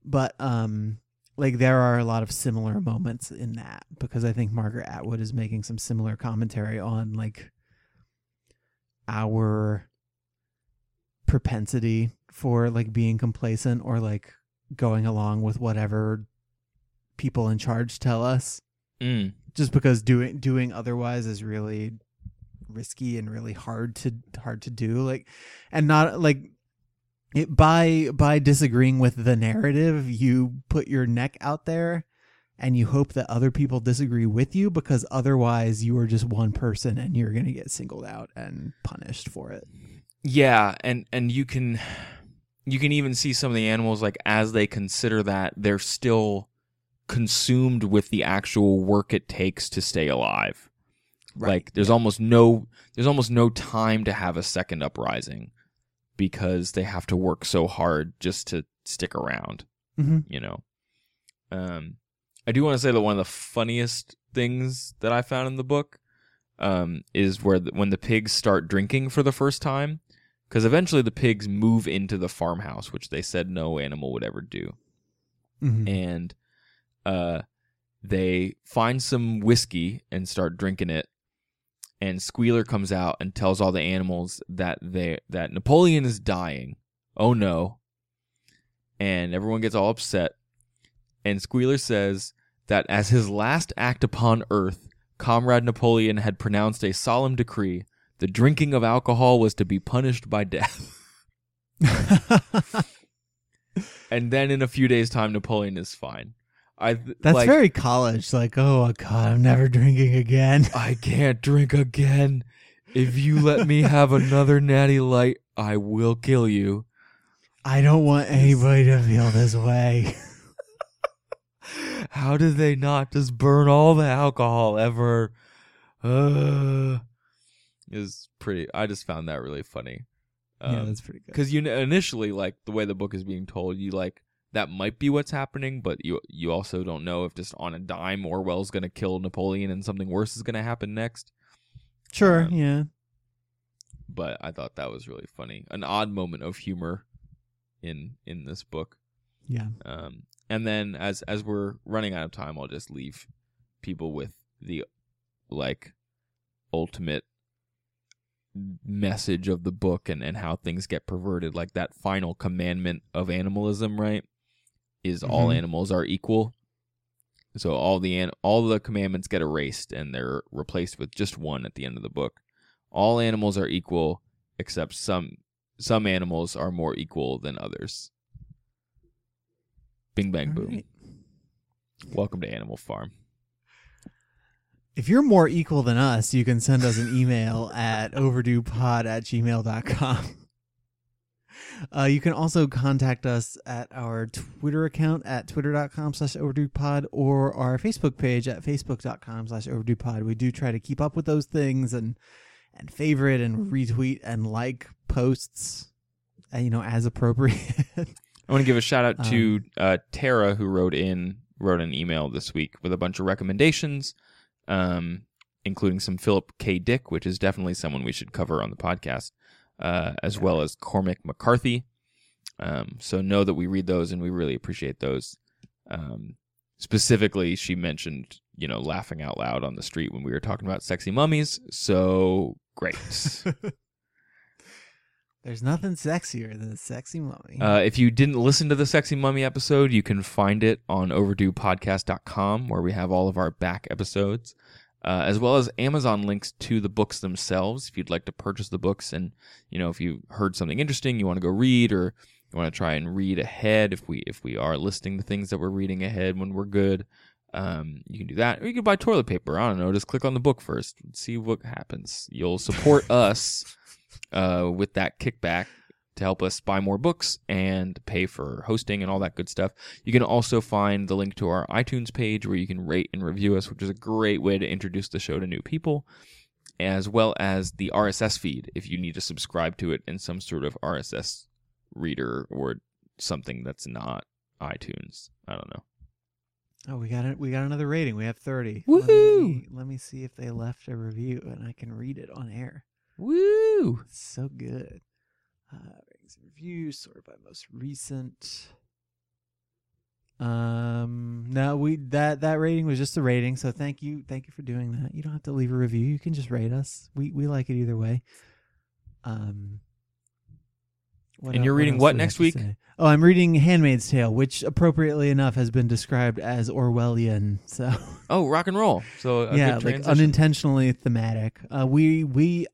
But um, like there are a lot of similar moments in that because I think Margaret Atwood is making some similar commentary on like our propensity for like being complacent or like going along with whatever people in charge tell us. Mm, just because doing doing otherwise is really risky and really hard to hard to do. Like and not like it by by disagreeing with the narrative you put your neck out there and you hope that other people disagree with you because otherwise you are just one person and you're going to get singled out and punished for it. Yeah, and and you can you can even see some of the animals like as they consider that they're still consumed with the actual work it takes to stay alive. Like there's almost no there's almost no time to have a second uprising because they have to work so hard just to stick around. hmm you know. Um, I do want to say that one of the funniest things that I found in the book um, is where the, when the pigs start drinking for the first time, because eventually the pigs move into the farmhouse, which they said no animal would ever do, Mhm. and uh, they find some whiskey and start drinking it. And Squealer comes out and tells all the animals that they that Napoleon is dying. Oh no! And everyone gets all upset. And Squealer says that as his last act upon Earth, Comrade Napoleon had pronounced a solemn decree: the drinking of alcohol was to be punished by death. and then in a few days' time, Napoleon is fine. I th- That's like, very college. Like, oh god, I'm never drinking again. I can't drink again. If you let me have another natty light, I will kill you. I don't want anybody to feel this way. How did they not just burn all the alcohol ever? Uh, is pretty. I just found that really funny. yeah, Um, that's pretty good. because you initially like the way the book is being told, you like that might be what's happening, but you you also don't know if just on a dime Orwell's going to kill Napoleon and something worse is going to happen next. Sure, um, yeah. But I thought that was really funny, an odd moment of humor in in this book. Yeah. Um, and then as as we're running out of time, I'll just leave people with the like ultimate message of the book and, and how things get perverted. Like that final commandment of animalism, right? Is all Mhm. animals are equal. So all the an- all the commandments get erased and they're replaced with just one at the end of the book. All animals are equal except some some animals are more equal than others. Bing bang All boom. right. Welcome to Animal Farm. If you're more equal than us, you can send us an email at overduepod at gmail.com. Uh, you can also contact us at our Twitter account at twitter.com slash overduepod or our Facebook page at facebook.com slash overduepod. We do try to keep up with those things and and favorite and retweet and like posts, uh, you know, as appropriate. I want to give a shout out to Um, uh, Tara who wrote in wrote an email this week with a bunch of recommendations, um, including some Philip K. Dick, which is definitely someone we should cover on the podcast, uh, as well as Cormac McCarthy. Um, so know that we read those and we really appreciate those. Um, specifically, she mentioned you know laughing out loud on the street when we were talking about sexy mummies. So great. There's nothing sexier than a sexy mummy. Uh, if you didn't listen to the Sexy Mummy episode, you can find it on overduepodcast.com where we have all of our back episodes, uh, as well as Amazon links to the books themselves if you'd like to purchase the books. And, you know, if you heard something interesting, you want to go read or you want to try and read ahead if we if we are listing the things that we're reading ahead when we're good. Um, you can do that, or you can buy toilet paper. I don't know. Just click on the book first, see what happens. You'll support us uh, with that kickback to help us buy more books and pay for hosting and all that good stuff. You can also find the link to our iTunes page where you can rate and review us, which is a great way to introduce the show to new people, as well as the RSS feed if you need to subscribe to it in some sort of RSS reader or something that's not iTunes. I don't know. Oh, we got it. We got another rating. We have thirty. Woohoo! Let me, let me see if they left a review and I can read it on air. Woo! It's so good. Uh, ratings and reviews sorted by most recent. Um, no, we that that rating was just a rating. So thank you, thank you for doing that. You don't have to leave a review. You can just rate us. We we like it either way. Um. What And el- you're reading else what have next week? Oh, I'm reading *Handmaid's Tale*, which appropriately enough has been described as Orwellian. So Oh, rock and roll. So a yeah, like unintentionally thematic. Uh, we we,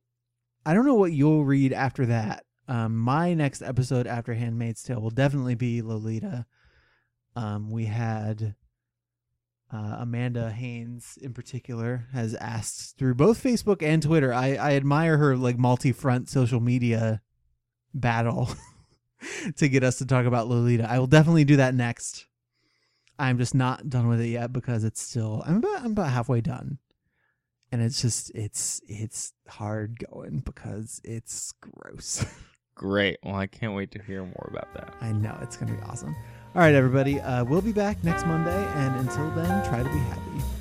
I don't know what you'll read after that. Um, my next episode after *Handmaid's Tale* will definitely be Lolita. Um, we had uh, Amanda Haynes in particular has asked through both Facebook and Twitter. I I admire her like multi-front social media battle to get us to talk about Lolita. I will definitely do that next. I'm just not done with it yet because it's still I'm about I'm about halfway done. And it's just it's it's hard going because it's gross. Great. Well, I can't wait to hear more about that. I know it's gonna be awesome. All right, everybody. Uh, we'll be back next Monday, and until then, try to be happy.